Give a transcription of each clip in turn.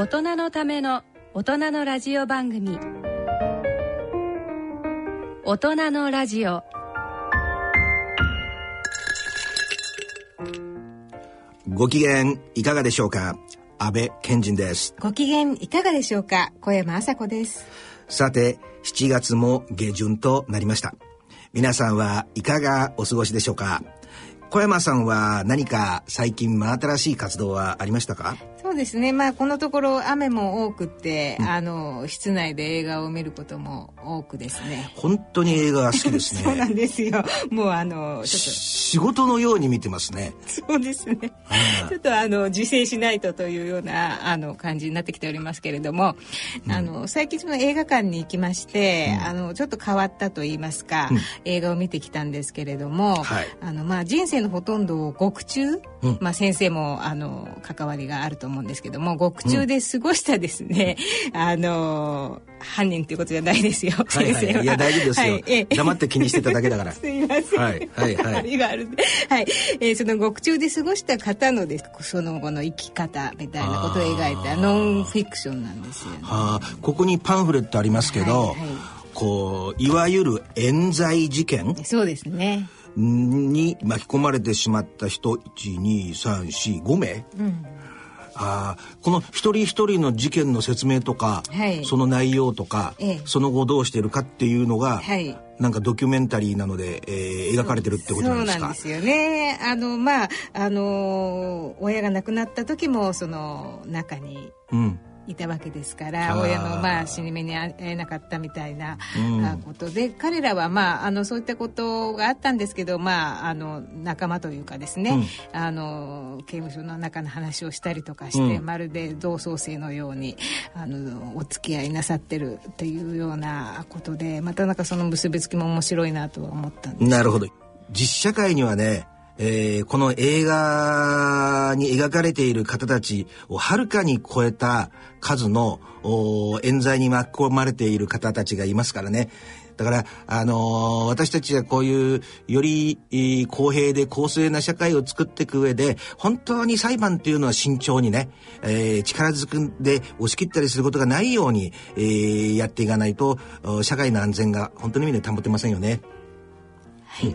大人のための大人のラジオ番組。大人のラジオ。ご機嫌いかがでしょうか？安倍賢人です。ご機嫌いかがでしょうか？小山麻子です。さて7月も下旬となりました。皆さんはいかがお過ごしでしょうか？小山さんは何か最近真新しい活動はありましたか？ですね。まあこのところ雨も多くって、うん、あの室内で映画を見ることも多くですね。本当に映画が好きですね。そうなんですよ。もうあのちょっと。仕事のように見てますね。そうですね。ちょっとあの自制しないとというようなあの感じになってきておりますけれども、うん、あの最近その映画館に行きまして、うん、あのちょっと変わったと言いますか、映画を見てきたんですけれども、はい、あのまあ人生のほとんどを獄中、まあ先生もあの関わりがあると思うんですけども獄中で過ごしたですね、うん、あの犯人っていうことじゃないですよ、はいはい、先生は。いや大丈夫ですよ、はい、黙って気にしてただけだから。すいません。はいはいはい。はい、えー、その獄中で過ごした方のですその後の生き方みたいなことを描いたノンフィクションなんですよね。あここにパンフレットありますけど、はいはい、こういわゆる冤罪事件？そうですね。に巻き込まれてしまった人12345名、うんあこの一人一人の事件の説明とか、はい、その内容とか、ええ、その後どうしているかっていうのが、はい、なんかドキュメンタリーなので、えー、描かれてるってことなんですか？そうなんですよね。あのまああの親が亡くなった時もその中に、うんいたわけですから親のまあ死に目に会えなかったみたいなことで、うん、彼らはまああのそういったことがあったんですけどまああの仲間というかですね、うん、あの刑務所の中の話をしたりとかして、うん、まるで同窓生のようにあのお付き合いなさってるっていうようなことでまたなんかその結びつきも面白いなとは思ったんです。なるほど。実社会にはねえー、この映画に描かれている方たちをはるかに超えた数の冤罪に巻き込まれている方たちがいますからね。だから、あのー、私たちはこういうより公平で公正な社会を作っていく上で本当に裁判っていうのは慎重にね、えー、力ずくんで押し切ったりすることがないように、えー、やっていかないと社会の安全が本当の意味で保てませんよね。はい、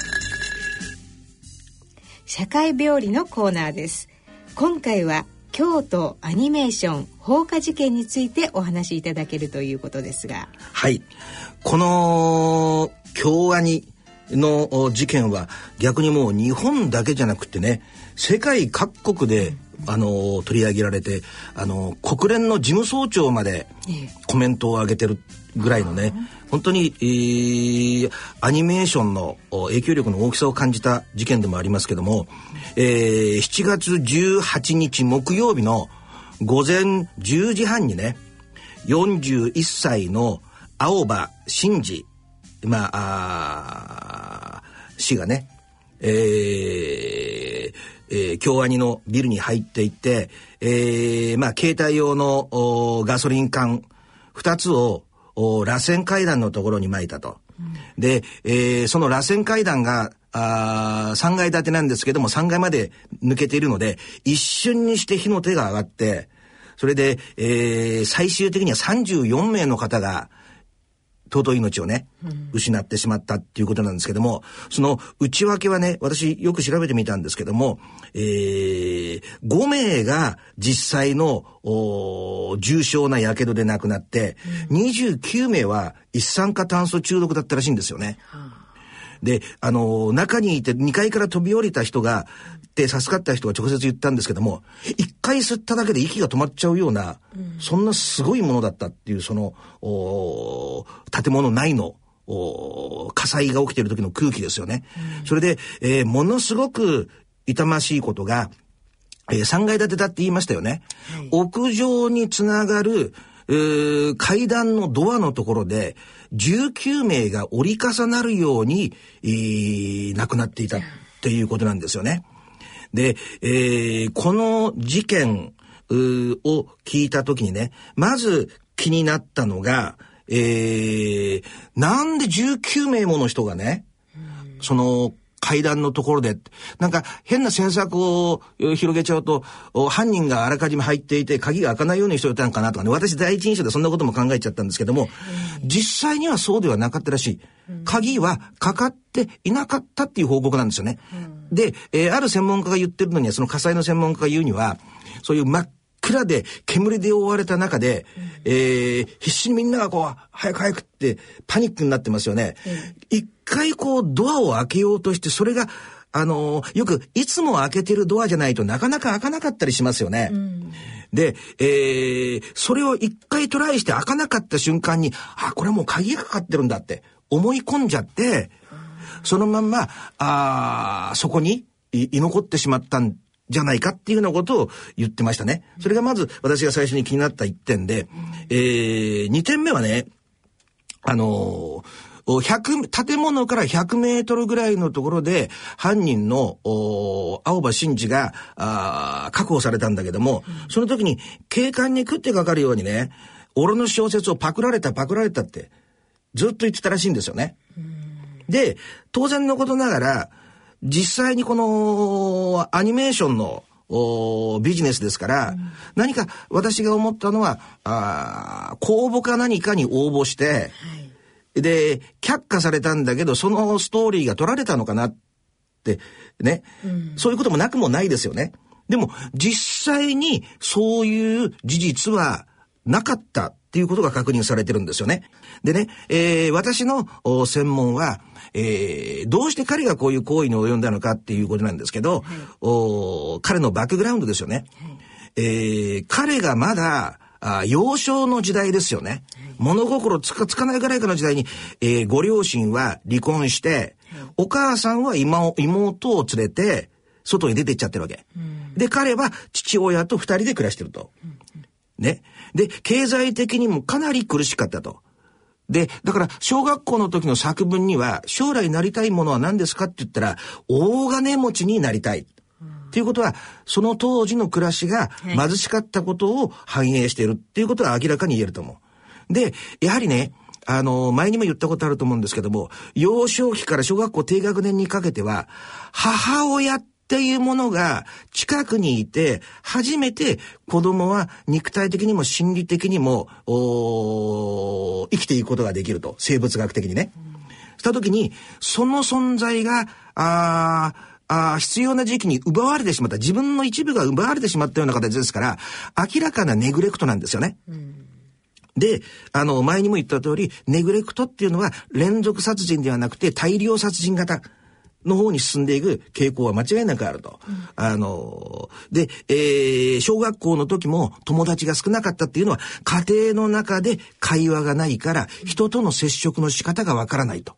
社会病理のコーナーです。今回は京都アニメーション放火事件についてお話しいただけるということですが。はい。この京アニの事件は逆にもう日本だけじゃなくてね世界各国であの取り上げられてあの国連の事務総長までコメントを上げてるぐらいのね、本当に、えー、アニメーションの影響力の大きさを感じた事件でもありますけども、えー、7月18日木曜日の午前10時半にね41歳の青葉真司まあ氏がね、えーえー、京アニのビルに入っていって、えー、まあ携帯用のガソリン缶2二つを螺旋階段のところに巻いたと。で、えー、その螺旋階段があ3階建てなんですけども3階まで抜けているので一瞬にして火の手が上がってそれで、えー、最終的には34名の方が尊い命をね、失ってしまったっていうことなんですけども、その内訳はね、私よく調べてみたんですけども、えー、5名が実際の重症な火傷で亡くなって、うん、29名は一酸化炭素中毒だったらしいんですよね。で、あの、中にいて2階から飛び降りた人が、って助かった人が直接言ったんですけども、一回吸っただけで息が止まっちゃうような、うん、そんなすごいものだったっていう、その、建物内の、火災が起きている時の空気ですよね。うん、それで、えー、ものすごく痛ましいことが、えー、3階建てだって言いましたよね。はい、屋上につながる、階段のドアのところで19名が折り重なるように、えー、亡くなっていたっていうことなんですよね。で、えー、この事件を聞いたときにね、まず気になったのが、えー、なんで19名もの人がね、その階段のところで、なんか変な詮索を広げちゃうと、犯人があらかじめ入っていて、鍵が開かないようにしておいたのかなとかね、私第一印象でそんなことも考えちゃったんですけども、実際にはそうではなかったらしい。鍵はかかっていなかったっていう報告なんですよね。で、えー、ある専門家が言ってるのには、その火災の専門家が言うには、そういう真っ暗で煙で覆われた中で、うん、えー、必死にみんながこう、早く早くってパニックになってますよね。うん、一回こうドアを開けようとして、それが、あのー、よくいつも開けてるドアじゃないとなかなか開かなかったりしますよね。うん、で、えー、それを一回トライして開かなかった瞬間に、あ、これもう鍵がかかってるんだって思い込んじゃって、そのまんま、ああそこに居残ってしまったんじゃないかっていうようなことを言ってましたね。それがまず私が最初に気になった一点で、えー、二点目はね、あのー、建物から100メートルぐらいのところで犯人の青葉真司があ確保されたんだけども、その時に警官に食ってかかるようにね、俺の小説をパクられたパクられたってずっと言ってたらしいんですよね。で、当然のことながら、実際にこのアニメーションのビジネスですから、うん、何か私が思ったのは、あ公募か何かに応募して、はい、で、却下されたんだけど、そのストーリーが取られたのかなって、ね、うん、そういうこともなくもないですよね。でも、実際にそういう事実はなかったっていうことが確認されてるんですよね。でね、えー、私の専門は、えー、どうして彼がこういう行為に及んだのかっていうことなんですけど、はい、お彼のバックグラウンドですよね。はい、えー、彼がまだ、あ幼少の時代ですよね。物心つかつかないぐらいかの時代に、えー、ご両親は離婚して、お母さんは妹を連れて、外に出て行っちゃってるわけ。で、彼は父親と二人で暮らしてると。ね。で、経済的にもかなり苦しかったと。で、だから小学校の時の作文には将来なりたいものは何ですかって言ったら大金持ちになりたい。っていうことは、その当時の暮らしが貧しかったことを反映しているっていうことは明らかに言えると思う。で、やはりね、あの、前にも言ったことあると思うんですけども、幼少期から小学校低学年にかけては、母親っていうものが近くにいて、初めて子供は肉体的にも心理的にも、生きていくことができると。生物学的にね。した時に、その存在が、ああ必要な時期に奪われてしまった。自分の一部が奪われてしまったような形ですから、明らかなネグレクトなんですよね。うんで、あの、前にも言った通り、ネグレクトっていうのは連続殺人ではなくて大量殺人型。の方に進んでいく傾向は間違いなくあると。うん、あの、で、えー、小学校の時も友達が少なかったっていうのは家庭の中で会話がないから人との接触の仕方がわからないと。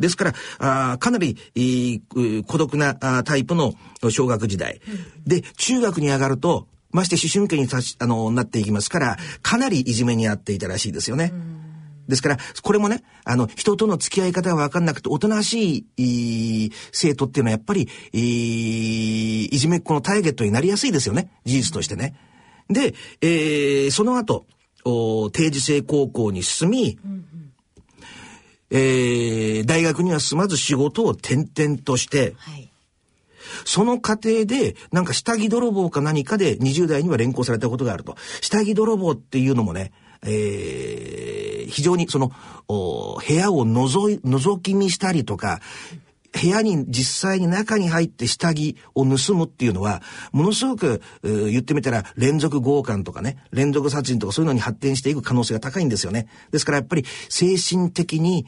ですから、あかなり、孤独なタイプの小学時代。うん、で、中学に上がると、まして思春期にたしあのなっていきますから、かなりいじめにあっていたらしいですよね。うんですから、これもね、あの、人との付き合い方がわかんなくて、おとなしい、生徒っていうのはやっぱり、いじめっ子のターゲットになりやすいですよね。事実としてね。で、えー、その後、お定時制高校に進み、うんうん、えー、大学には進まず仕事を転々として、はい、その過程で、なんか下着泥棒か何かで20代には連行されたことがあると。下着泥棒っていうのもね、えー、非常にその、部屋を覗い、覗き見したりとか、部屋に実際に中に入って下着を盗むっていうのは、ものすごく、言ってみたら連続強姦とかね、連続殺人とかそういうのに発展していく可能性が高いんですよね。ですからやっぱり精神的に、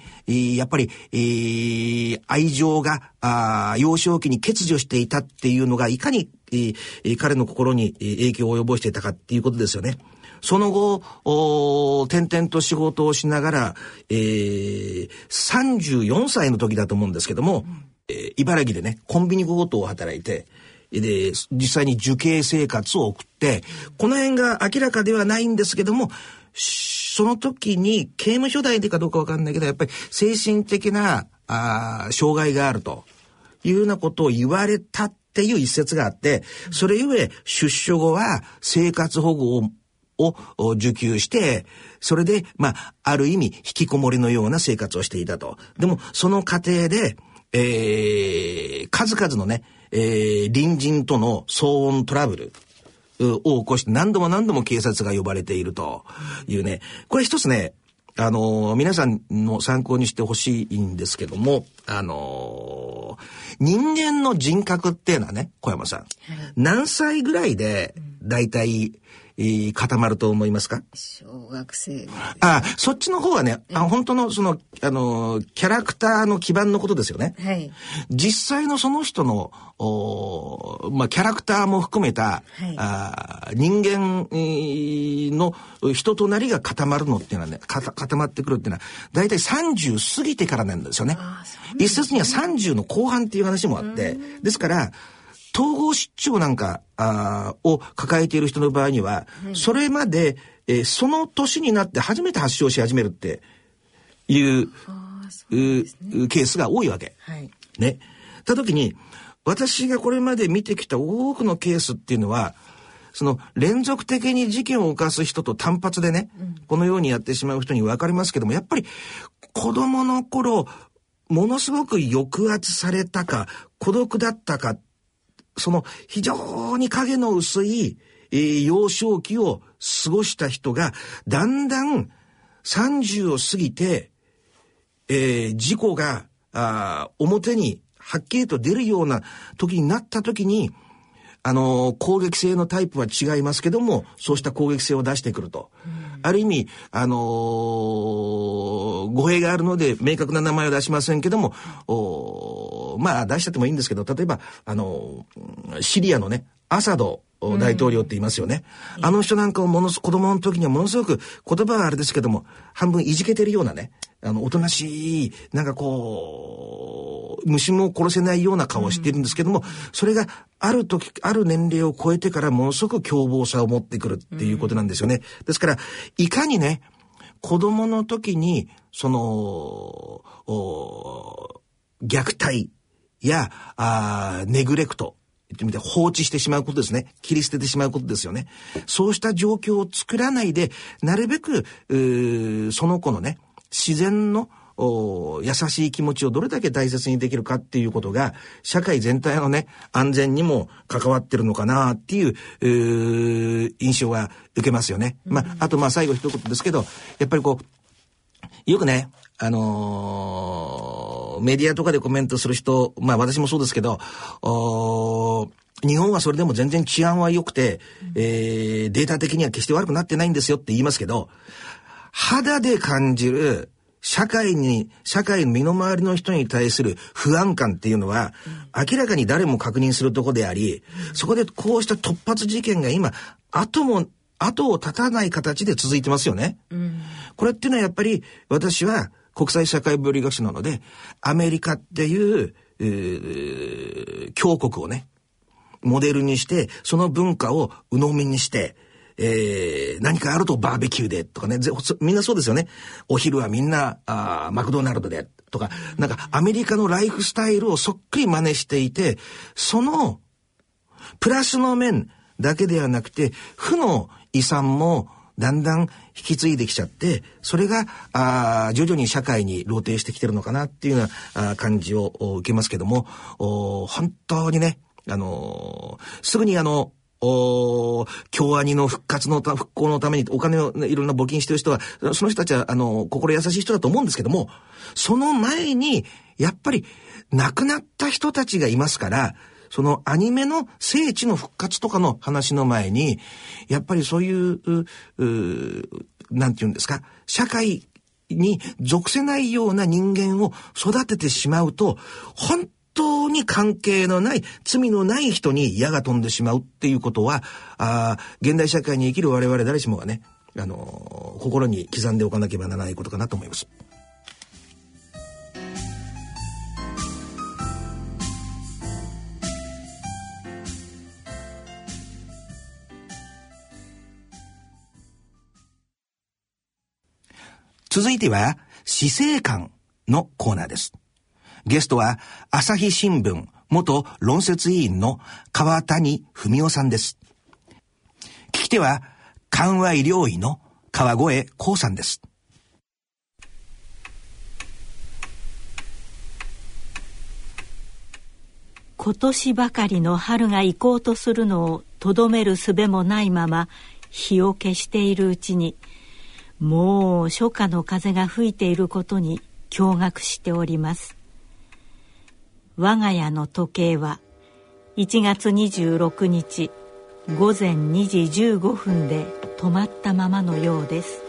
やっぱり、えー、愛情が、あ幼少期に欠如していたっていうのが、いかに、えー、彼の心に影響を及ぼしていたかっていうことですよね。その後、転々と仕事をしながら、えー、34歳の時だと思うんですけども、えー、茨城でね、コンビニ強盗を働いて、で、実際に受刑生活を送って、この辺が明らかではないんですけども、その時に刑務所代でかどうかわかんないけど、やっぱり精神的な、あ障害があると。いうようなことを言われたっていう一節があって、それゆえ出所後は生活保護をを受給して、それで、まあ、ある意味、引きこもりのような生活をしていたと。でも、その過程で、えー、数々のね、えー、隣人との騒音トラブルを起こして何度も何度も警察が呼ばれているというね、これ一つね、あのー、皆さんの参考にしてほしいんですけども、あのー、人間の人格っていうのはね、小山さん、はい、何歳ぐらいで、だいたいえー、固まると思いますか？小学生。あ、そっちの方はね、あ本当のその、あの、キャラクターの基盤のことですよね。はい。実際のその人の、おまあ、キャラクターも含めた、はい、あ人間、の人となりが固まるのっていうのはね、固まってくるっていうのは、大体30過ぎてからなんですよね。一説には30の後半っていう話もあって、ですから、統合失調なんかあを抱えている人の場合には、それまで、えー、その年になって初めて発症し始めるっていう、ね、ケースが多いわけ。はい、ね。た時に、私がこれまで見てきた多くのケースっていうのは、その連続的に事件を犯す人と単発でね、うん、このようにやってしまう人に分かりますけども、やっぱり子供の頃、ものすごく抑圧されたか、孤独だったかその非常に影の薄い、えー、幼少期を過ごした人が、だんだん30を過ぎて、えー、事故が、あ表にはっきりと出るような時になった時に、あのー、攻撃性のタイプは違いますけども、そうした攻撃性を出してくると。ある意味、あのー、語弊があるので、明確な名前は出しませんけども、おまあ、出しちゃってもいいんですけど、例えば、あのー、シリアのね、アサド大統領って言いますよね。うん、あの人なんかをものす、子供の時にはものすごく言葉はあれですけども、半分いじけてるようなね、あの、おとなしい、なんかこう、虫も殺せないような顔をしてるんですけども、それがある時、ある年齢を超えてからものすごく凶暴さを持ってくるっていうことなんですよね。ですから、いかにね、子供の時に、その、虐待や、あネグレクト、言ってみて放置してしまうことですね。切り捨ててしまうことですよね。そうした状況を作らないで、なるべく、その子のね、自然の優しい気持ちをどれだけ大切にできるかっていうことが、社会全体のね、安全にも関わってるのかなっていう、印象は受けますよね。まあ、あとまあ最後一言ですけど、やっぱりこう、よくね、あのー、メディアとかでコメントする人、まあ私もそうですけど、日本はそれでも全然治安は良くて、えー、データ的には決して悪くなってないんですよって言いますけど、肌で感じる社会に、社会の身の回りの人に対する不安感っていうのは、明らかに誰も確認するとこであり、そこでこうした突発事件が今、後も、後を絶たない形で続いてますよね。これっていうのはやっぱり、私は国際社会病理学者なので、アメリカっていう、えー、強国をね、モデルにして、その文化を鵜呑みにして、えー、何かあるとバーベキューでとかね、みんなそうですよね。お昼はみんな、あマクドナルドでとか、なんかアメリカのライフスタイルをそっくり真似していて、その、プラスの面だけではなくて、負の遺産もだんだん引き継いできちゃって、それが、あ徐々に社会に露呈してきてるのかなっていうような感じを受けますけども、本当にね、あのー、すぐにあの、お京アニの復活の復興のためにお金を、ね、いろんな募金してる人は、その人たちは、あの、心優しい人だと思うんですけども、その前に、やっぱり、亡くなった人たちがいますから、そのアニメの聖地の復活とかの話の前に、やっぱりそういう、う、なんて言うんですか、社会に属せないような人間を育ててしまうと、本当に関係のない、罪のない人に矢が飛んでしまうっていうことは、あ現代社会に生きる我々誰しもがね、あのー、心に刻んでおかなければならないことかなと思います。続いては、死生観のコーナーです。ゲストは、朝日新聞元論説委員の川谷文夫さんです。聞き手は、緩和医療医の川越光さんです。今年ばかりの春が行こうとするのをとどめる術もないまま日を消しているうちにもう初夏の風が吹いていることに驚愕しております。我が家の時計は1月26日午前2時15分で止まったままのようです。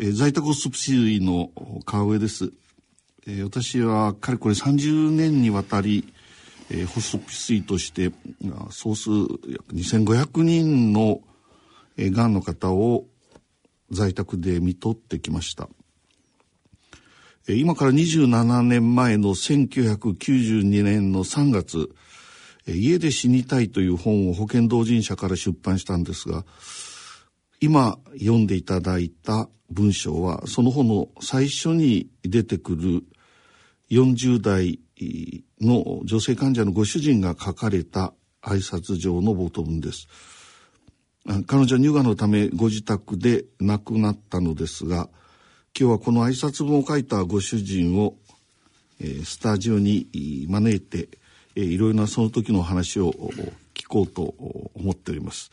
え在宅ホスピス医の川上です、え私はかれこれ30年にわたりえー、ホスピス医として総数約2500人の、えー、がんの方を在宅で見とってきました。えー、今から27年前の1992年の3月、えー、家で死にたいという本を保険同人社から出版したんですが、今読んでいただいた文章はその本の最初に出てくる40代の女性患者のご主人が書かれた挨拶状の冒頭文です。彼女は乳がんのためご自宅で亡くなったのですが、今日はこの挨拶文を書いたご主人を、えー、スタジオに招いて、えー、いろいろなその時の話を聞こうと思っております。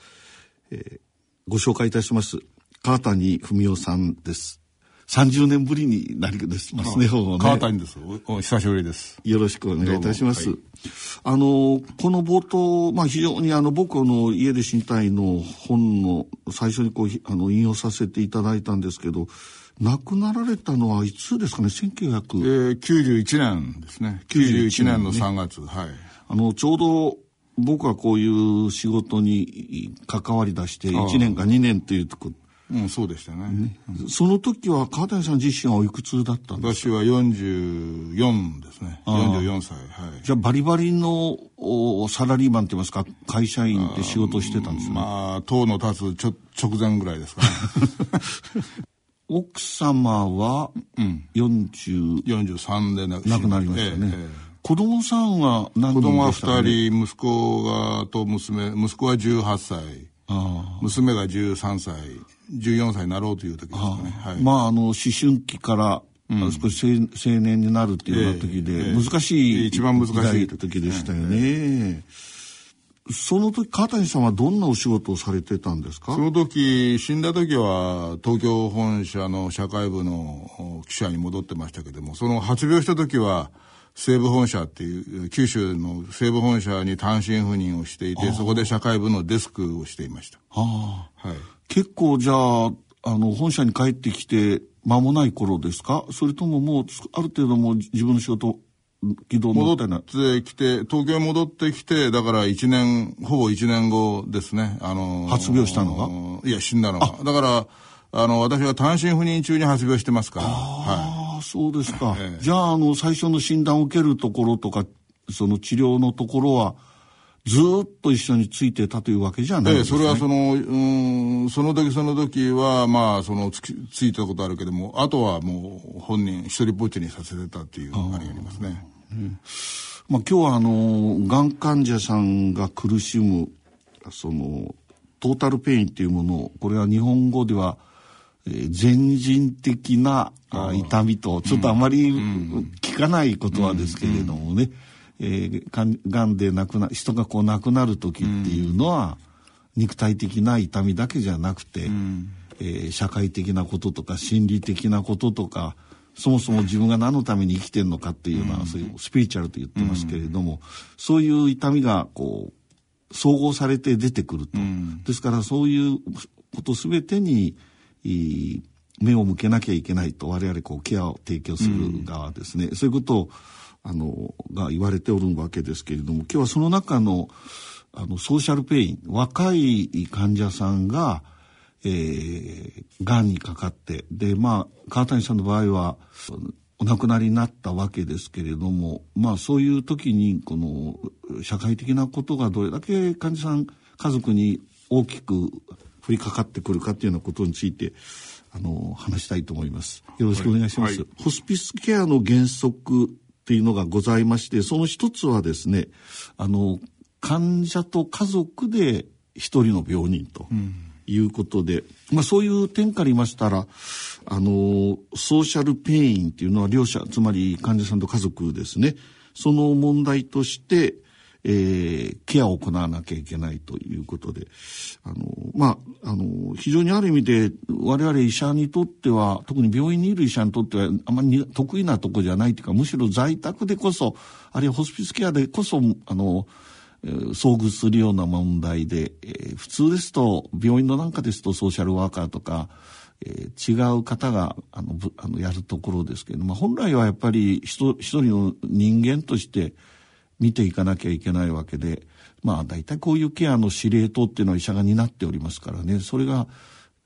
えー、ご紹介いたします。川谷文夫さんです。30年ぶりになりますね、ね。川谷ですお。久しぶりです。よろしくお願いいたします。はい、あの、この冒頭、まあ非常にあの、僕の家で身体の本の最初にこう、あの、引用させていただいたんですけど、亡くなられたのはいつですかね、1991、えー、年ですね。91年の3月、ね、はい。あの、ちょうど、僕はこういう仕事に関わり出して1年か2年といううん、そうでしたね。その時は川谷さん自身はおいくつだったんですか？私は44ですね。44歳。はい。じゃあバリバリのサラリーマンって言いますか、会社員で仕事してたんですね。まあ、党の立つちょ直前ぐらいですかね。奥様は40、うん、43で亡くなりましたね。えええ子供さんは何人ね、子供は2人、息子がと娘、息子は18歳。娘が13歳14歳になろうという時ですね、はい、まああの思春期から少し青年になるっていうような時で、えーえー、難しい一番難しい時でしたよね、えー、その時川谷さんはどんなお仕事をされてたんですか？その時死んだ時は東京本社の社会部の記者に戻ってましたけどもその発病した時は西部本社っていう九州の西部本社に単身赴任をしていてそこで社会部のデスクをしていました。はい、結構じゃああの本社に帰ってきて間もない頃ですか？それとももうある程度も自分の仕事軌道戻ってきて東京に戻ってきてだから1年ほぼ1年後ですね。あの発病したのが？いや死んだのが。だからあの私は単身赴任中に発病してますから。はい。あそうですか。ええ、じゃあ、あの、最初の診断を受けるところとか、その治療のところは、ずっと一緒についてたというわけじゃないですね。ええ、それはその、うん、その時その時は、まあ、そのつ、ついたことあるけども、あとはもう本人一人ぼっちにさせてたっていうありがありますね。うん。まあ、今日はあのがん患者さんが苦しむそのトータルペインっていうものをこれは日本語では、えー、全人的なあ痛みとちょっとあまり聞かない言葉ですけれどもね、えー、がんで亡くな人がこう亡くなる時っていうのは、肉体的な痛みだけじゃなくて、えー、社会的なこととか心理的なこととかそもそも自分が何のために生きてるのかっていうのは、そういうスピリチュアルと言ってますけれども、そういう痛みがこう総合されて出てくると、ですからそういうこと全てに目を向けなきゃいけないと我々こうケアを提供する側ですね、そういうことをあのが言われておるわけですけれども今日はその中のあのソーシャルペイン若い患者さんがえー、がんにかかってでまあ川谷さんの場合はお亡くなりになったわけですけれどもまあそういう時にこの社会的なことがどれだけ患者さん家族に大きく降りかかってくるかっていうようなことについてあの話したいと思います。よろしくお願いします。はいはい、ホスピスケアの原則っていうのがございましてその一つはですねあの患者と家族で一人の病人と。うんいうことで、まあ、そういう点から言いましたらあのソーシャルペインっていうのは両者つまり患者さんと家族ですねその問題として、えー、ケアを行わなきゃいけないということであのまああの非常にある意味で我々医者にとっては特に病院にいる医者にとってはあまり得意なとこじゃないというかむしろ在宅でこそあるいはホスピスケアでこそあの遭遇するような問題で、えー、普通ですと病院のなんかですとソーシャルワーカーとか、えー、違う方があのあのやるところですけれども本来はやっぱり一人の人間として見ていかなきゃいけないわけでまあ大体こういうケアの司令塔っていうのは医者が担っておりますからねそれが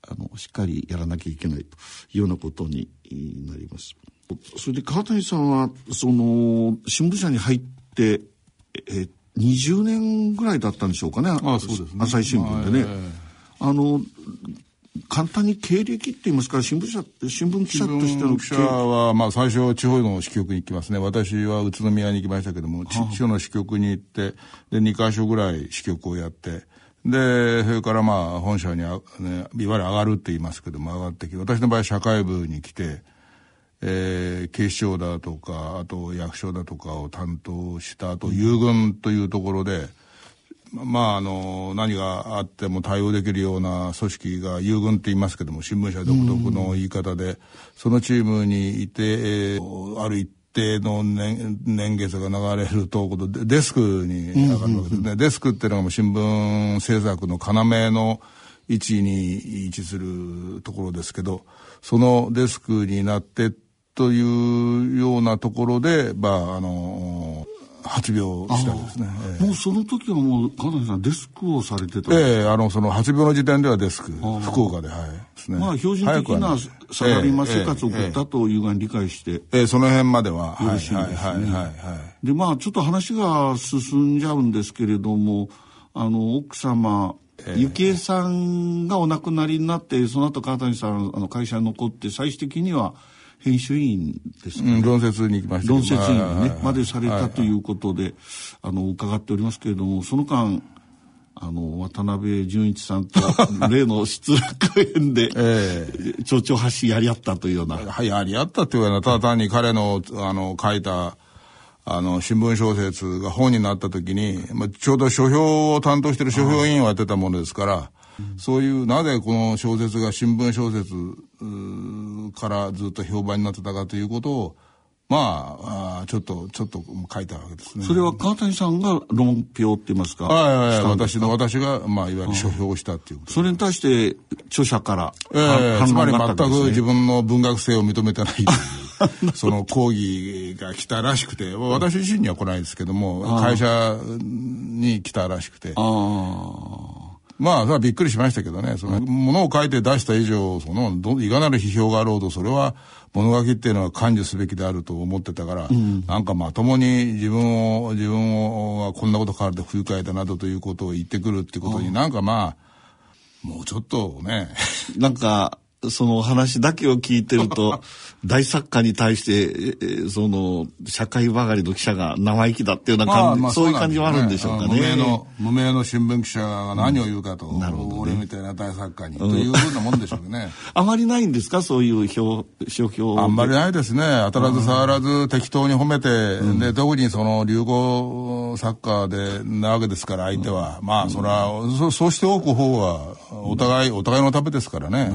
あのしっかりやらなきゃいけないというようなことになります。それで川谷さんはその新聞社に入ってえー、20年ぐらいだったんでしょうかね。あそうですね。朝日新聞でね。あの、簡単に経歴って言いますから新聞社新聞記者としての記者はまあ最初地方の支局に行きますね。私は宇都宮に行きましたけども地方の支局に行ってで2か所ぐらい支局をやってでそれからまあ本社に、ね、いわゆる上がるって言いますけども上がってきて私の場合社会部に来てえー、警視庁だとかあと役所だとかを担当した後遊軍というところで、まああの何があっても対応できるような組織が遊軍って言いますけども新聞社独特の言い方で、そのチームにいて、えー、ある一定の年年月が流れるとデスクに上がるわけですね、デスクっていうのがもう新聞制作の要の位置に位置するところですけどそのデスクになってというようなところで、まあ、あの、発病したんですね。えー、もうその時はもう、金谷さんデスクをされてた？ええー、あの、その発病の時点ではデスク、福岡で、はい。ですね。まあ、標準的なサラリーマン生活を送ったというが理解して。えええー、その辺までは。よろしいですね。はい、はい、はい。で、まあ、ちょっと話が進んじゃうんですけれども、あの、奥様、ゆきえさんがお亡くなりになって、その後川谷さん、あの会社に残って、最終的には、編集員ですね、うん、論説に行きました論説委員ね、までされたということで、あの、伺っておりますけれども、その間、あの、渡辺淳一さんと 例の失楽園で、ええ、町長橋やり合ったというような。はい、やり合ったというような、ただ単に彼の、あの、書いた、あの、新聞小説が本になった時に、まあ、ちょうど書評を担当している書評委員をやってたものですから、そういうなぜこの小説が新聞小説からずっと評判になってたかということをまあ、あちょっと、ちょっと書いたわけですね。それは川谷さんが論評って言いますか？はいはいはい。私の、私が、まあ、いわゆる書評をしたっていうそれに対して、著者から、ええー、つまり全く自分の文学性を認めてない その講義が来たらしくて、私自身には来ないですけども、会社に来たらしくて。まあ、それはびっくりしましたけどね、その、ものを書いて出した以上、その、ど、いかなる批評があろうと、それは、物書きっていうのは感受すべきであると思ってたから、うん、なんかまともに自分を、自分を、こんなことからで不愉快だなどということを言ってくるってことになんかまあ、もうちょっとね。なんか、その話だけを聞いてると 大作家に対してその社会ばかりの記者が生意気だっていうような感じ、まあまあ、そういう感じはあるんでしょうかね。無名の無名の新聞記者が何を言うかと、うん、なるほど、ね、俺みたいな大作家に、うん、というふうなもんでしょうね。あまりないんですか？そういう表書評。あんまりないですね。当たらず触らず適当に褒めて、うん、で特にその流行作家でなわけですから相手は、まあそれはそそうしておく方はお互いお互いのためですからね。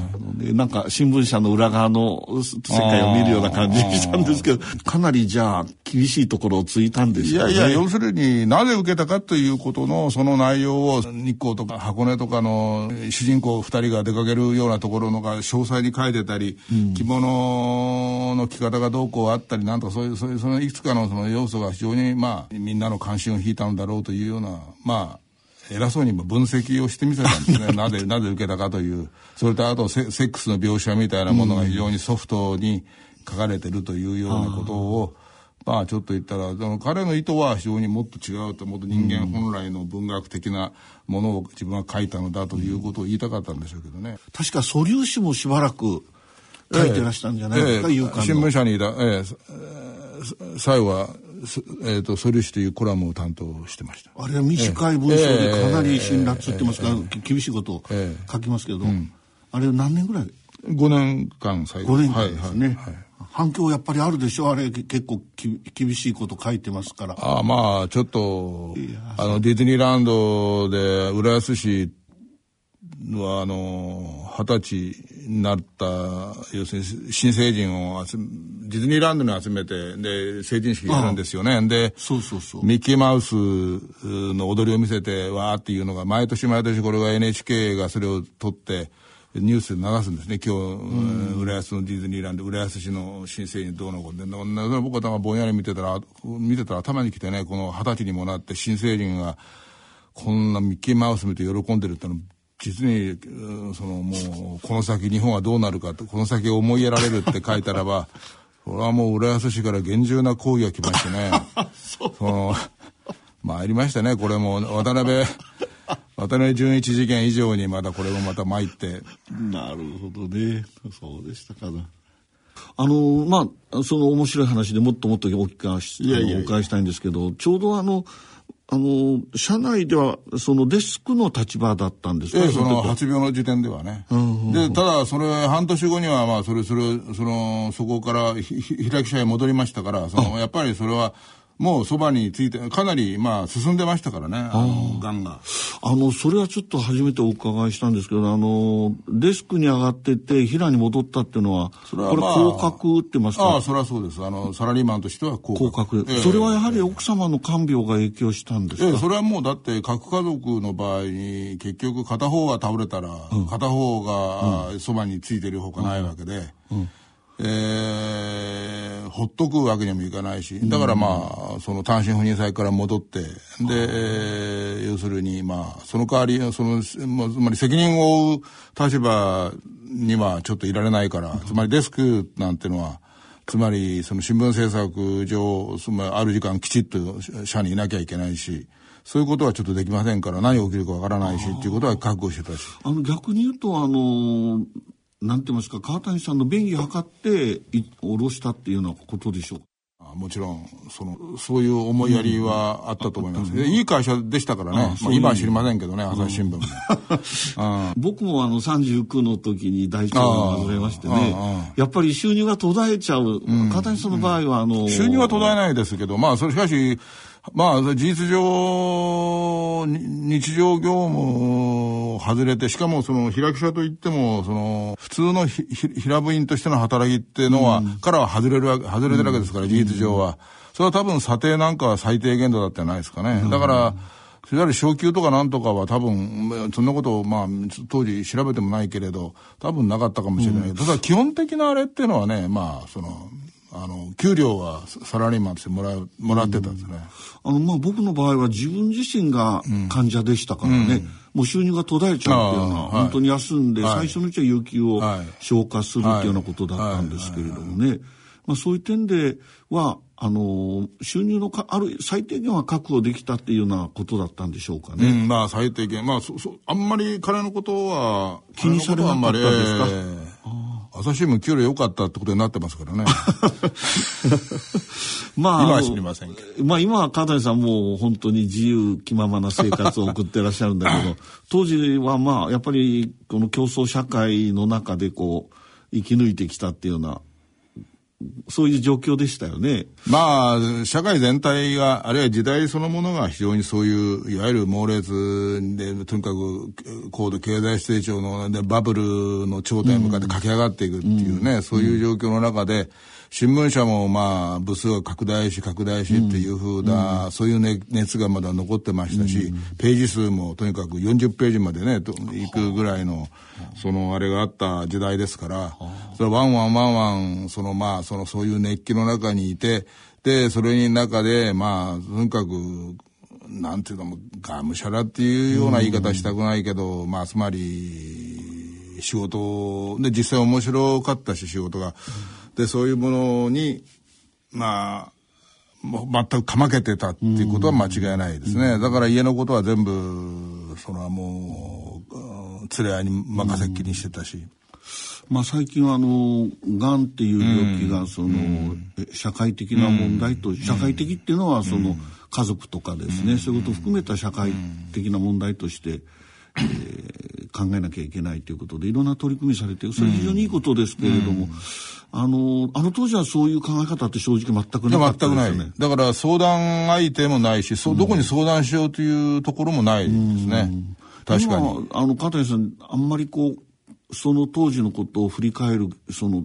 なんか新聞社の裏側の世界を見るような感じしたんですけど、かなりじゃあ厳しいところをついたんですかね。いやいや、要するになぜ受けたかということのその内容を日光とか箱根とかの主人公二人が出かけるようなところのが詳細に書いてたり、うん、着物の着方がどうこうあったりなんとかそういう、そういう、そのいくつかのその要素が非常にまあみんなの関心を引いたのだろうというような、まあ偉そうにも分析をしてみせたんですねなぜなぜ受けたかというそれとあとセックスの描写みたいなものが非常にソフトに書かれてるというようなことを、まあちょっと言ったらの彼の意図は非常にもっと違うともっと人間本来の文学的なものを自分は書いたのだということを言いたかったんでしょうけどね。確か素粒子もしばらく書いてらしたんじゃないですか、えええ、新聞社にいた、ええ、最後はえーと、ソリュシというコラムを担当してました。あれは短い文章でかなり辛辣ってますから、厳しいことを書きますけど、うん、あれは何年ぐらい？5年間最後5年間ですね、はいはい反響やっぱりあるでしょ？あれ結構き厳しいこと書いてますから。ああまあちょっとあのディズニーランドで浦安市はあの二十歳になった要するに新成人を集めディズニーランドに集めてで成人式やるんですよね。でそうそうそう。ミッキーマウスの踊りを見せてわーっていうのが毎年毎年これが NHK がそれを撮ってニュースで流すんですね。今日、浦安のディズニーランド浦安市の新成人どうのこうで僕はぼんやり見てたら見てたら頭にきてねこの二十歳にもなって新成人がこんなミッキーマウス見て喜んでるっての実にそのもうこの先日本はどうなるかとこの先思いやられるって書いたらば それはもう浦安市から厳重な抗議が来ましてね。その参りましたね。これも渡辺 渡辺淳一事件以上にまたこれもまた参って。なるほどね。そうでしたかな。あのまあその面白い話でもっともっとお聞かしお伺いしたいんですけどちょうどあのあの、社内では、そのデスクの立場だったんですか、ええ、その発病の時点ではね。うんうんうん、で、ただ、それ、半年後には、まあ、それ、それ、その、そこからひ、ひ、開き社へ戻りましたから、その、やっぱりそれは、もうそばについて、かなり、まあ、進んでましたからね、あの、がんが。あの、それはちょっと初めてお伺いしたんですけど、あの、デスクに上がってて、平に戻ったっていうのは、それは、まあ、これ、降格ってますかああ、それはそうです。あの、サラリーマンとしては降格。降格。えー、それはやはり奥様の看病が影響したんですか？ええそれはもう、だって、核家族の場合に、結局、片方が倒れたら、うん、片方が、そばについてるほかないわけで、うんうんえー、ほっとくわけにもいかないし、だからまあ、その単身赴任先から戻って、で、えー、要するにまあ、その代わり、その、まあ、つまり責任を負う立場にはちょっといられないから、つまりデスクなんてのは、つまりその新聞制作上、つまりある時間きちっと社にいなきゃいけないし、そういうことはちょっとできませんから、何が起きるかわからないし、っていうことは覚悟してたし。あの、逆に言うと、あの、なんて言いますか、川谷さんの便宜を図って、下ろしたっていうようなことでしょうもちろん、その、そういう思いやりはあったと思います。うん、いい会社でしたからね。まあ、今は知りませんけどね、朝日新聞も。僕もあの39の時に大腸が外れましてね、やっぱり収入が途絶えちゃう。川谷さんの場合は、あの、収入は途絶えないですけど、まあ、それしかし、まあ、事実上、日常業務を外れて、しかもその、平記者といっても、その、普通の平部員としての働きっていうのは、うん、からは外れるわけ、外れてるわけですから、事実上は。それは多分査定なんかは最低限度だったんじゃないですかね。だから、いわゆる昇給とかなんとかは多分、そんなことを、まあ、当時調べてもないけれど、多分なかったかもしれない。うん、ただ基本的なあれっていうのはね、まあ、その、あの給料はサラリーマンとしてもらうもらってたんですね、うん、あのまあ僕の場合は自分自身が患者でしたからね、うん、もう収入が途絶えちゃうっていうのは本当に休んで、最初のうちは有給を消化するっていうようなことだったんですけれどもね、まあ、そういう点ではあの収入のかある最低限は確保できたっていうようなことだったんでしょうかね。うん、まあ最低限。まあそそあんまり彼のことは気にされなかったですか？えー朝日新聞給料良かったってことになってますからね。まあ、今は知りませんけど。まあ今は片谷さんも本当に自由気ままな生活を送ってらっしゃるんだけど、当時はまあやっぱりこの競争社会の中でこう生き抜いてきたっていうようなそういう状況でしたよね。まあ、社会全体が、あるいは時代そのものが非常にそういう、いわゆる猛烈で、とにかく高度経済成長のでバブルの頂点に向かって駆け上がっていくっていうね、うん、そういう状況の中で、新聞社もまあ部数が拡大し拡大しっていうふうな、うん、そういう、ね、熱がまだ残ってましたし、うん、ページ数もとにかく40ページまでねいくぐらいのそのあれがあった時代ですからそれワンワンワンワンそのまあそのそういう熱気の中にいてでそれに中でまあとにかくなんていうのもがむしゃらっていうような言い方したくないけど、まあつまり仕事で実際面白かったし仕事が。でそういうものにまあ全くかまけてたっていうことは間違いないですね。だから家のことは全部、それはもう、連れ合いに任せっきりにしてたし。まあ最近はあの、がんっていう病気がその、社会的な問題と、社会的っていうのはその、家族とかですね、そういうことを含めた社会的な問題として、えー、考えなきゃいけないということでいろんな取り組みされてそれ非常にいいことですけれども、あのあの当時はそういう考え方って正直全くなかったですよね。だから相談相手もないし、そどこに相談しようというところもないですね。確かに。あの、加藤さん、あんまりこう、その当時のことを振り返る、その、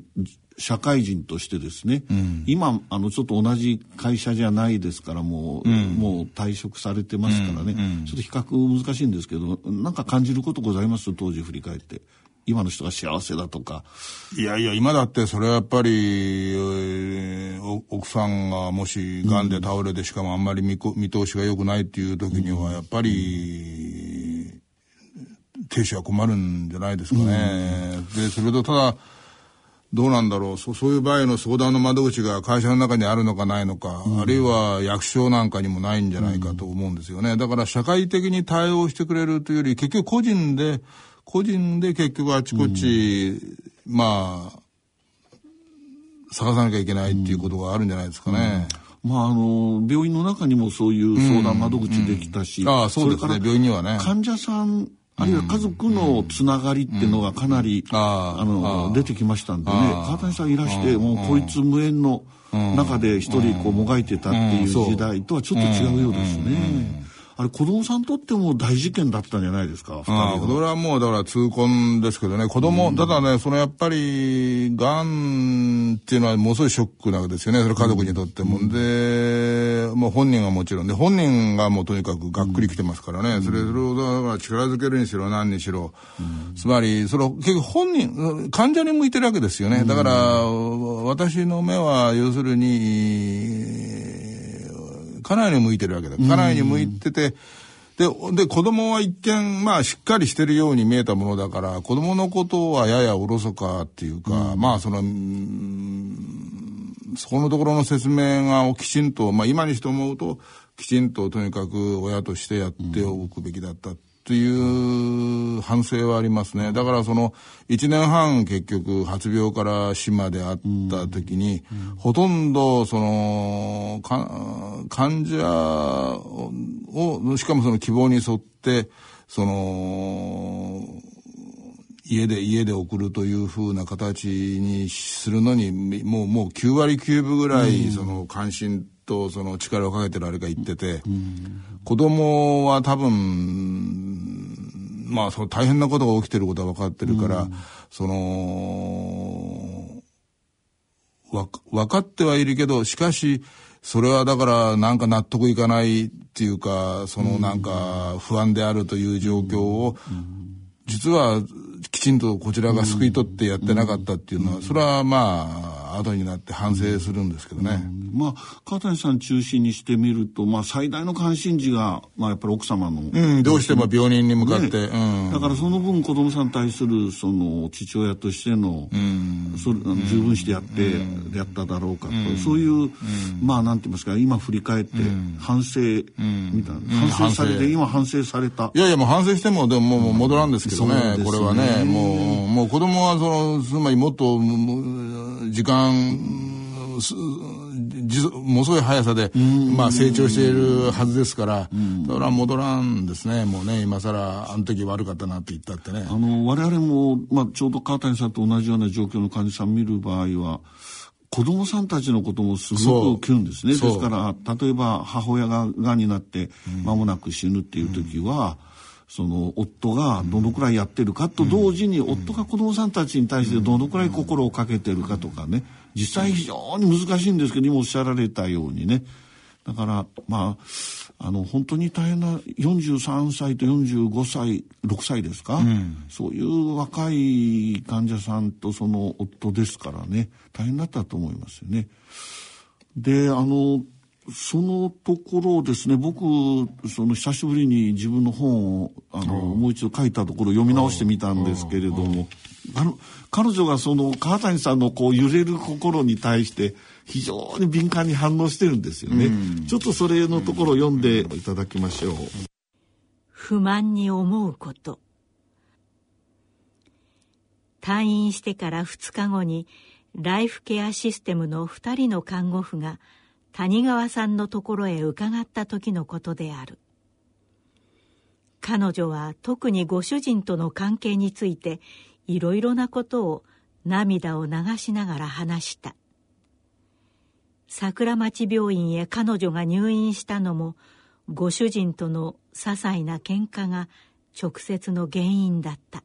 社会人としてですね、うん、今あのちょっと同じ会社じゃないですからもううん、もう退職されてますからね、うん、ちょっと比較難しいんですけどなんか感じることございます？当時振り返って。今の人が幸せだとか。いやいや今だってそれはやっぱり、えー、奥さんがもし癌で倒れて、しかもあんまり見見通しが良くないっていう時にはやっぱり、亭主は困るんじゃないですかね。でそれとただどうなんだろう。そそういう場合の相談の窓口が会社の中にあるのかないのか、うん、あるいは役所なんかにもないんじゃないかと思うんですよね。だから社会的に対応してくれるというより、結局個人で、個人で結局あちこち、うん、まあ、探さなきゃいけないっていうことがあるんじゃないですかね。うん、まあ、あの、病院の中にもそういう相談窓口できたし、ああ、そうですね、病院にはね。患者さんあるいは家族のつながりっていうのがかなり、あの出てきましたんでね。川谷さんいらしてもうこいつ無縁の中で一人こうもがいてたっていう時代とはちょっと違うようですね。あれ子供さんとっても大事件だったんじゃないですか？ああ、それはもうだから痛恨ですけどね、子供、うん、ただね、そのやっぱり、がんっていうのはものすごいショックなわけですよね、それ家族にとっても。うん、で、もう本人がもちろんで、本人がもうとにかくがっくりきてますからね、うん、それ、それをだから力づけるにしろ何にしろ、つまり、その結局本人、患者に向いてるわけですよね。だから、私の目は要するに、家内に向いてるわけだ。家内に向いてて、で、で、子供は一見、まあ、しっかりしてるように見えたものだから、子供のことはややおろそかっていうか、うん、まあ、その、そこのところの説明がきちんと、まあ、今にして思うと、きちんととにかく親としてやっておくべきだったという反省はありますね。だからその1年半結局発病から死まであった時に、ほとんどその患者を、しかもその希望に沿って、その、家で、家で送るというふうな形にするのに、もう、もう9割9分ぐらい、その関心とその力をかけてるあれが言ってて、うん、子供は多分、まあ、その大変なことが起きてることは分かってるから、うん、その、わ、分かってはいるけど、しかし、それはだからなんか納得いかないっていうか、そのなんか不安であるという状況を、実はきちんとこちらが救い取ってやってなかったっていうのは、それはまあ、後になって反省するんですけどね。うん、まあ川谷さん中心にしてみると、まあ、最大の関心事が、まあ、やっぱり奥様の、うん、どうしても病人に向かって、ねうん、だからその分子供さんに対するその父親としての、うん、それ十分してやって、うん、やっただろうかと、そういう、まあなんて言いますか今振り返って反省みたいな、反省されて今反省されたいやいやもう反省してもでももう戻らんですけどね,、これはねもうもう子供はそのつまりもっと時間ものすごい速さで、まあ、成長しているはずですから、それは戻らんですね、もうね、今更、あの時悪かったなって言ったってね。あの、我々も、まあ、ちょうど川谷さんと同じような状況の患者さん見る場合は、子供さんたちのこともすごく来るんですね。ですから、例えば母親が癌になって間もなく死ぬっていう時は、うんその夫がどのくらいやってるかと同時に夫が子どもさんたちに対してどのくらい心をかけてるかとかね。実際非常に難しいんですけど今おっしゃられたようにね。だからまああの本当に大変な43歳と45歳6歳ですか、うん、そういう若い患者さんとその夫ですからね。大変だったと思いますよね。であのそのところですね。僕その久しぶりに自分の本をあの、もう一度書いたところ読み直してみたんですけれどもあの彼女がその川谷さんのこう揺れる心に対して非常に敏感に反応してるんですよね、ちょっとそれのところを読んでいただきましょう。不満に思うこと。退院してから2日後にライフケアシステムの2人の看護婦が谷川さんのところへ伺った時のことである。彼女は特にご主人との関係についていろいろなことを涙を流しながら話した。桜町病院へ彼女が入院したのもご主人との些細な喧嘩が直接の原因だった。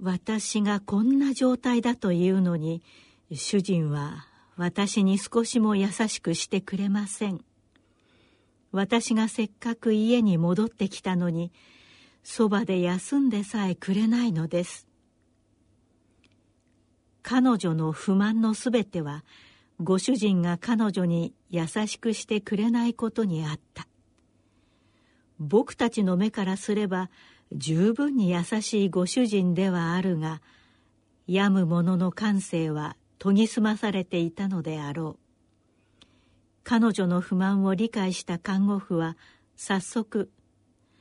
私がこんな状態だというのに主人は私に少しも優しくしてくれません。私がせっかく家に戻ってきたのにそばで休んでさえくれないのです。彼女の不満のすべてはご主人が彼女に優しくしてくれないことにあった。僕たちの目からすれば十分に優しいご主人ではあるが病む者の感性は研ぎ澄まされていたのであろう彼女の不満を理解した看護婦は早速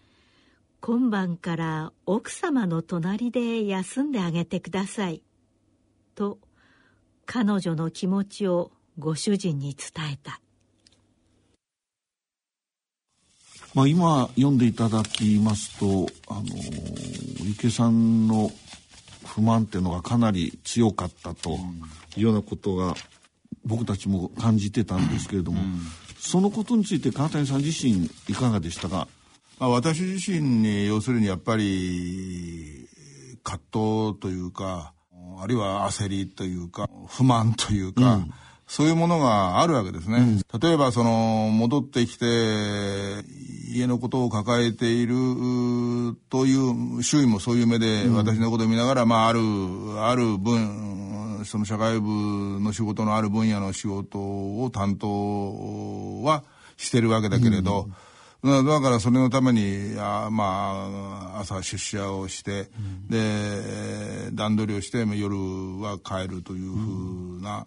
「今晩から奥様の隣で休んであげてください」と彼女の気持ちをご主人に伝えた。まあ、今読んでいただきますとあの池さんの不満っていうのがかなり強かったというようなことが僕たちも感じてたんですけれども、そのことについて川谷さん自身いかがでしたか、まあ、私自身に要するにやっぱり葛藤というかあるいは焦りというか不満というか、うんそういうものがあるわけですね。うん、例えばその戻ってきて家のことを抱えているという周囲もそういう目で私のことを見ながら、まああるある分その社会部の仕事のある分野の仕事を担とはしてるわけだけれど。うん。だからそれのためにあまあ朝出社をして、うん、で段取りをして夜は帰るというふうな、うん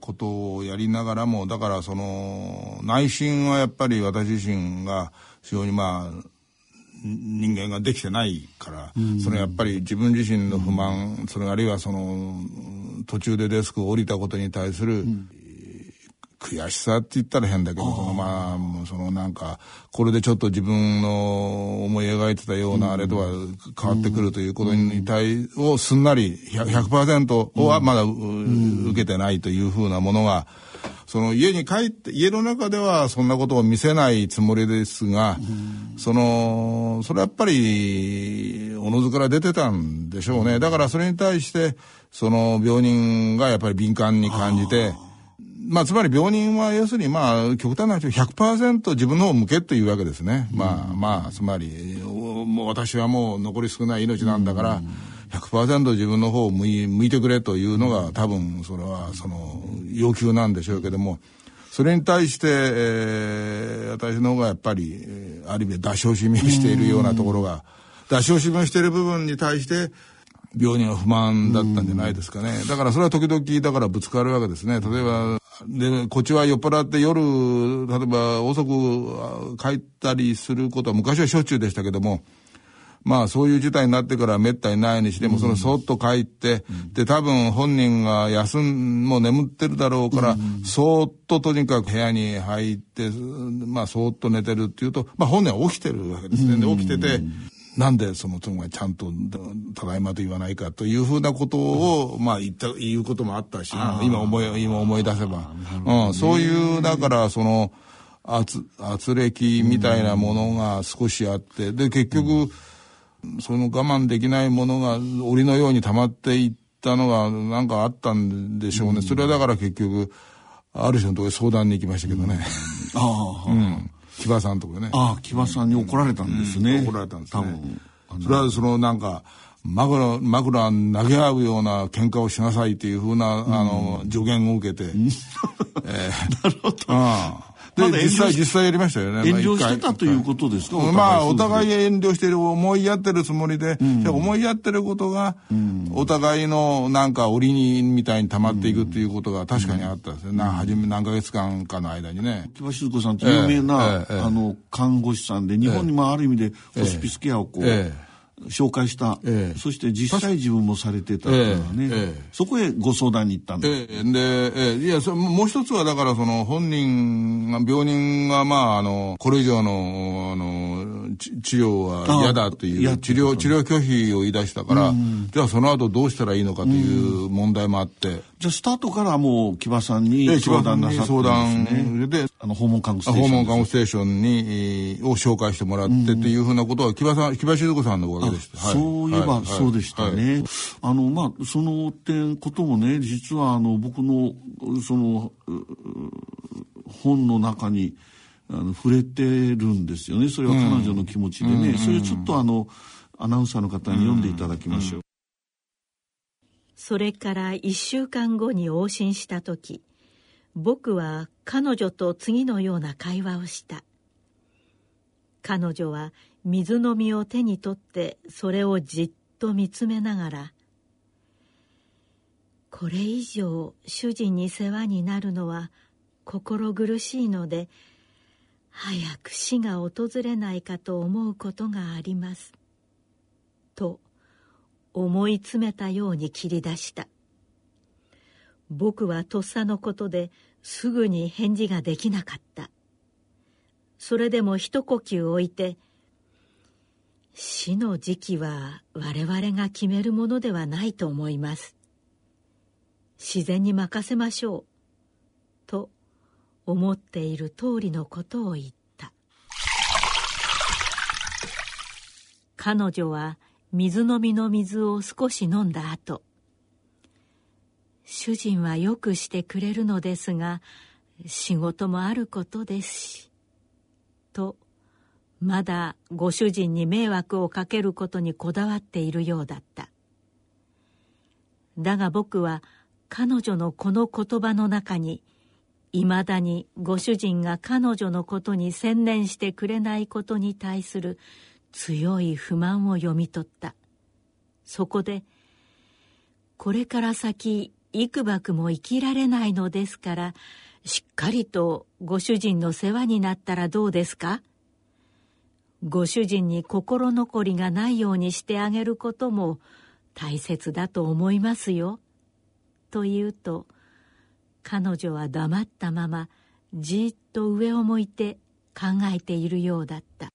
ことをやりながらもだからその内心はやっぱり私自身が非常にまあ人間ができてないから、うん、そのやっぱり自分自身の不満、うん、それあるいはその途中でデスクを降りたことに対する、うん悔しさって言ったら変だけどそのまあそのなんかこれでちょっと自分の思い描いてたようなあれとは変わってくるということに対をすんなり 100%, はまだ、受けてないというふうなものがその家に帰って家の中ではそんなことを見せないつもりですが、そのそれはやっぱりおのずから出てたんでしょうね。だからそれに対してその病人がやっぱり敏感に感じて。まあ、つまり病人は要するに、まあ、極端な話、100%自分の方を向けというわけですね。まあ、まあ、つまり、もう私はもう残り少ない命なんだから、100%自分の方を向い向いてくれというのが多分それはその要求なんでしょうけどもそれに対して、えー、私の方がやっぱり、えー、ある意味出し惜しみしているようなところが出し惜しみをしている部分に対して病人は不満だったんじゃないですかね。だからそれは時々だからぶつかるわけですね。例えば、で、こっちは酔っ払って夜、例えば遅く帰ったりすることは昔はしょっちゅうでしたけども、まあそういう事態になってからめったにないにしても、そのそっと帰って、で、多分本人が休ん、もう眠ってるだろうから、そーっととにかく部屋に入って、まあそーっと寝てるっていうと、まあ本人は起きてるわけですね。で、起きてて、なんでその妻がちゃんと「ただいま」と言わないかというふうなことを、まあ言った言うこともあったし今思い今思い出せば、うん、そういうだからその圧圧力みたいなものが少しあってで結局、その我慢できないものが檻のように溜まっていったのがなんかあったんでしょうね、それはだから結局ある人のところに相談に行きましたけどね。ああ、うん木場さんとかね。ああ、木場さんに怒られたんですね。うん、怒られたんですね。多分。それはそのなんか、枕、枕投げ合うような喧嘩をしなさいっていうふうな、あの、助言を受けて。えー、なるほど。で、実際、実際やりましたよね。遠慮してたということですか？まあ、お互い遠慮してる、思いやってるつもりで、うん、思いやってることが、うん、お互いのなんか折にみたいに溜まっていくっていうことが確かにあったんですよ。うん、な、はじめ何ヶ月間かの間にね。木場静子さんって有名な、えーえー、あの、看護師さんで、日本にもある意味でホスピスケアをこう、えー紹介した、ええ、そして実際自分もされてたっていうのはね、え、そこへご相談に行ったんで、えで、いやそもう一つはだからその本人が病人がまああのこれ以上のあの治療は嫌だという治療治療拒否を言い出したから、じゃあその後どうしたらいいのかという問題もあって、じゃあスタートからもう木場さんに相談なさったんですね。で。あの訪問看護ステーション訪問看護ステーションにを紹介してもらってっていうふうなことは木場さん木場静子さんのおかげでした。そういえばそうでしたね。あのまあその点こともね実はあの僕のその本の中にあの触れてるんですよね。それは彼女の気持ちでね。それちょっとあのアナウンサーの方に読んでいただきましょう。それから1週間後に往診した時僕は彼女と次のような会話をした彼女は水飲みを手に取ってそれをじっと見つめながら「これ以上主人に世話になるのは心苦しいので早く死が訪れないかと思うことがあります」と思い詰めたように切り出した。僕はとっさのことですぐに返事ができなかった。それでも一呼吸置いて「死の時期は我々が決めるものではないと思います」「自然に任せましょう」思っている通りのことを言った。彼女は水飲みの水を少し飲んだ後主人はよくしてくれるのですが仕事もあることですしとまだご主人に迷惑をかけることにこだわっているようだった。だが僕は彼女のこの言葉の中にいまだにご主人が彼女のことに専念してくれないことに対する強い不満を読み取った。そこでこれから先幾ばくも生きられないのですからしっかりとご主人の世話になったらどうですか？ご主人に心残りがないようにしてあげることも大切だと思いますよ」と言うと彼女は黙ったままじっと上を向いて考えているようだった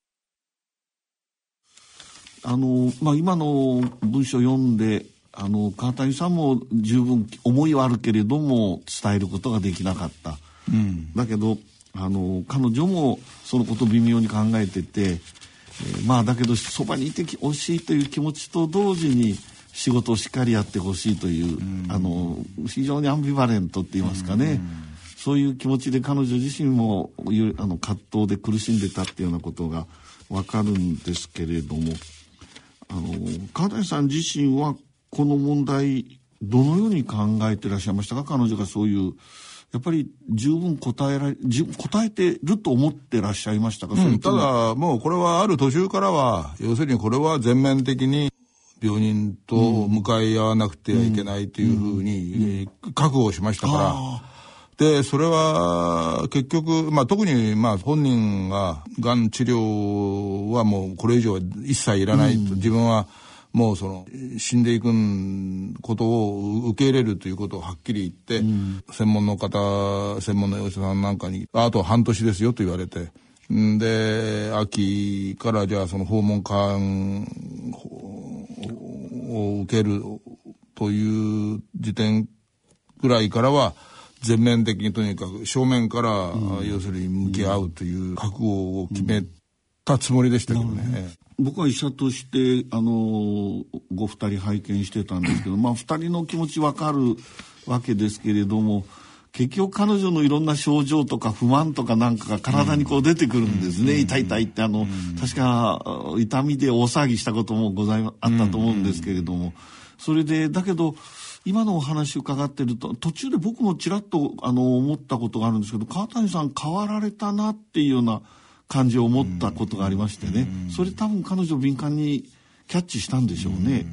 あの、まあ、今の文章を読んで、あの、川谷さんも十分思いはあるけれども、伝えることができなかった。うん、だけど、あの、彼女もそのことを微妙に考えてて、えー、まあ、だけど、そばにいてほしいという気持ちと同時に、仕事をしっかりやってほしいという、うん、あの、非常にアンビバレントって言いますかね。うん、そういう気持ちで彼女自身もあの葛藤で苦しんでたっていうようなことがわかるんですけれどもあの川谷さん自身はこの問題どのように考えてらっしゃいましたか？彼女がそういうやっぱり十分答えられ答えてると思ってらっしゃいましたか、うん、ただもうこれはある途中からは要するにこれは全面的に病人と向かい合わなくてはいけないというふうに覚悟しましたから。で、それは結局、まあ特にまあ本人ががん治療はもうこれ以上は一切いらないと、自分はもうその死んでいくことを受け入れるということをはっきり言って、専門の方、専門のお医者さんなんかに、あと半年ですよと言われて、で、秋からじゃあその訪問看を受けるという時点ぐらいからは、全面的にとにかく正面から、うん、要するに向き合うという覚悟を決めたつもりでしたけどね。うん僕は医者としてあのご二人拝見してたんですけどまあ二人の気持ちわかるわけですけれども結局彼女のいろんな症状とか不満とかなんかが体にこう出てくるんですね、うん、痛い痛いってあの、うん、確か痛みで大騒ぎしたこともございあったと思うんですけれども、それでだけど今のお話伺ってると途中で僕もちらっとあの思ったことがあるんですけど川谷さん変わられたなっていうような感じを持ったことがありましてね、それ多分彼女敏感にキャッチしたんでしょうね。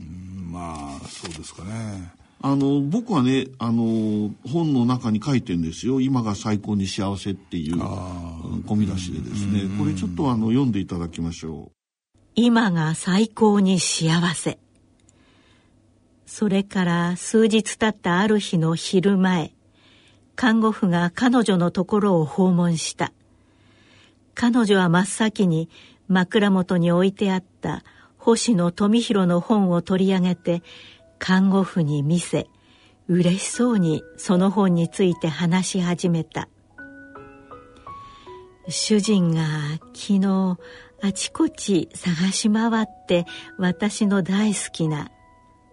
うまあそうですかね。あの僕はねあの本の中に書いてんですよ「今が最高に幸せ」っていう込み出しでですね。これちょっとあの読んでいただきましょう。今が最高に幸せ。それから数日経ったある日の昼前看護婦が彼女のところを訪問した。彼女は真っ先に枕元に置いてあった星野富弘の本を取り上げて看護婦に見せ嬉しそうにその本について話し始めた。主人が昨日あちこち探し回って私の大好きな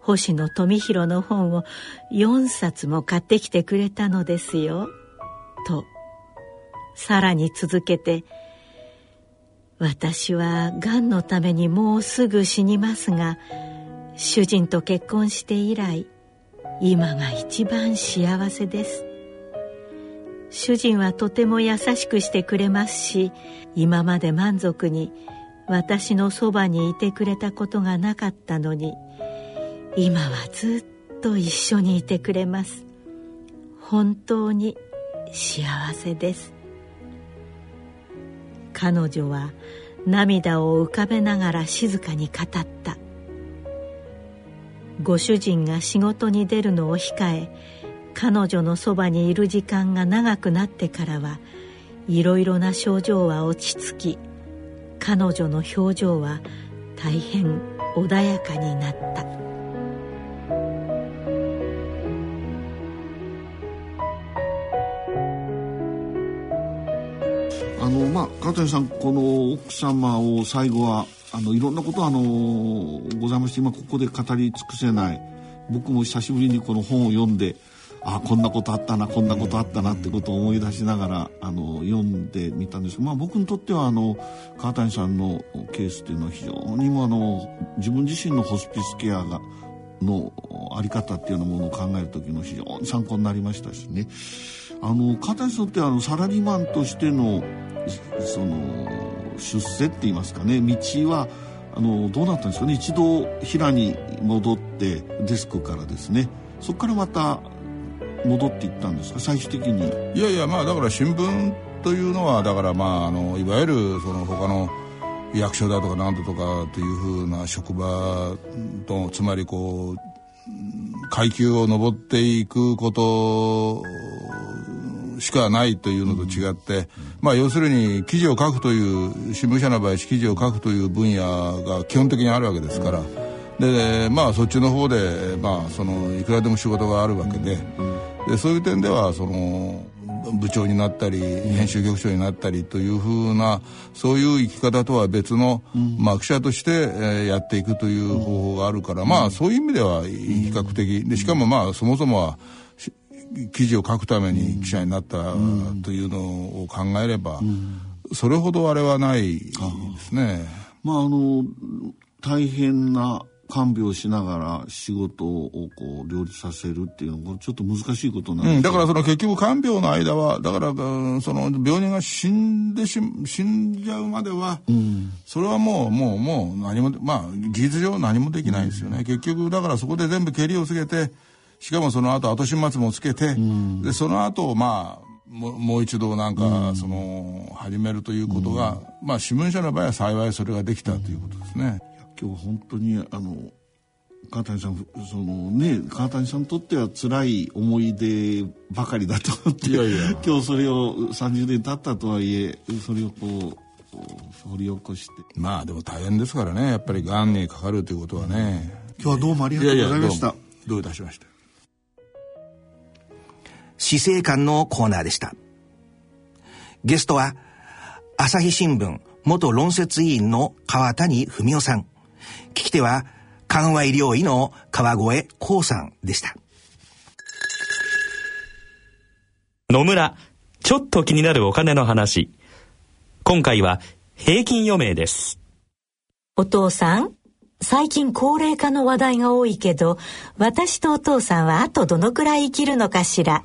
星野富弘の本を4冊も買ってきてくれたのですよ」とさらに続けて「私はがんのためにもうすぐ死にますが主人と結婚して以来今が一番幸せです。主人はとても優しくしてくれますし今まで満足に私のそばにいてくれたことがなかったのに今はずっと一緒にいてくれます。本当に幸せです。彼女は涙を浮かべながら静かに語った。ご主人が仕事に出るのを控え彼女のそばにいる時間が長くなってからはいろいろな症状は落ち着き彼女の表情は大変穏やかになった。あのまあ川谷さんこの奥様を最後はあのいろんなことあのございまして今ここで語り尽くせない。僕も久しぶりにこの本を読んでああこんなことあったなこんなことあったなってことを思い出しながらあの読んでみたんですまあ僕にとってはあの川谷さんのケースっていうのは非常にもあの自分自身のホスピスケアがのあり方っていうようなものを考える時の非常に参考になりましたしね。あの川谷さんってあのサラリーマンとしてのその出世って言いますかね。道はあのどうなったんですかね。一度平に戻ってデスクからですね。そこからまた戻っていったんですか？最終的に。いやいやまあだから新聞というのはだからまああのいわゆるその他の役所だとか何だとかというふうな職場とつまりこう階級を上っていくことしかないというのと違って、まあ要するに記事を書くという新聞社の場合記事を書くという分野が基本的にあるわけですから、でまあそっちの方でまあそのいくらでも仕事があるわけで。でそういう点ではその部長になったり編集局長になったりというふうなそういう生き方とは別の、まあ、記者として、やっていくという方法があるから、まあそういう意味では比較的。でしかもまあそもそもは記事を書くために記者になったというのを考えれば、それほどあれはないですね。まああの大変な看病しながら仕事をこう両立させるっていうのはちょっと難しいことなんです、うん、だからその結局看病の間はだから、うん、その病人が死んでし死んじゃうまでは、うん、それはもうもうもう何もまあ事実上何もできないですよね、うん、結局だからそこで全部けりをつけてしかもその後後始末もつけて、でその後まあももう一度なんか、その始めるということが、まあ新聞社の場合は幸いそれができたということですね。今日本当にあの川谷さんそのね川谷さんにとっては辛い思い出ばかりだと思っていやいや。今日それを30年経ったとはいえそれをこう掘り起こして。まあでも大変ですからね。やっぱりがんにかかるということはね。今日はどうもありがとうございました。どういたしまして死生観のコーナーでしたゲストは朝日新聞元論説委員の川谷文夫さん聞き手は、緩和医療医の川越光さんでした。野村、ちょっと気になるお金の話。今回は平均余命です。お父さん、最近高齢化の話題が多いけど、私とお父さんはあとどのくらい生きるのかしら。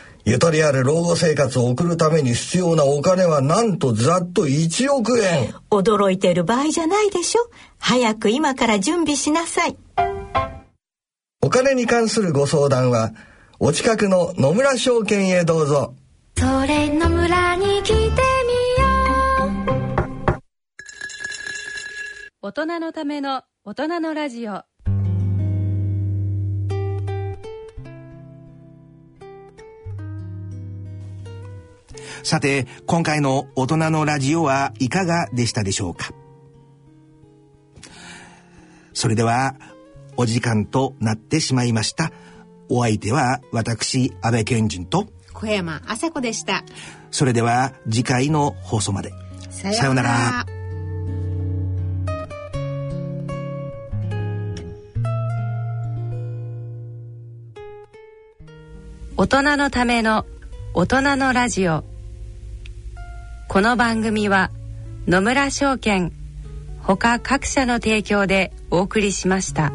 ゆとりある老後生活を送るために必要なお金はなんとざっと1億円。驚いてる場合じゃないでしょ。早く今から準備しなさい。お金に関するご相談はお近くの野村証券へどうぞ。それ野村に来てみよう。大人のための大人のラジオさて、今回の大人のラジオはいかがでしたでしょうか？それでは、お時間となってしまいました。お相手は私、安倍賢人と小山麻子でした。それでは次回の放送まで。さようなら。大人のための大人のラジオこの番組は野村証券ほか各社の提供でお送りしました。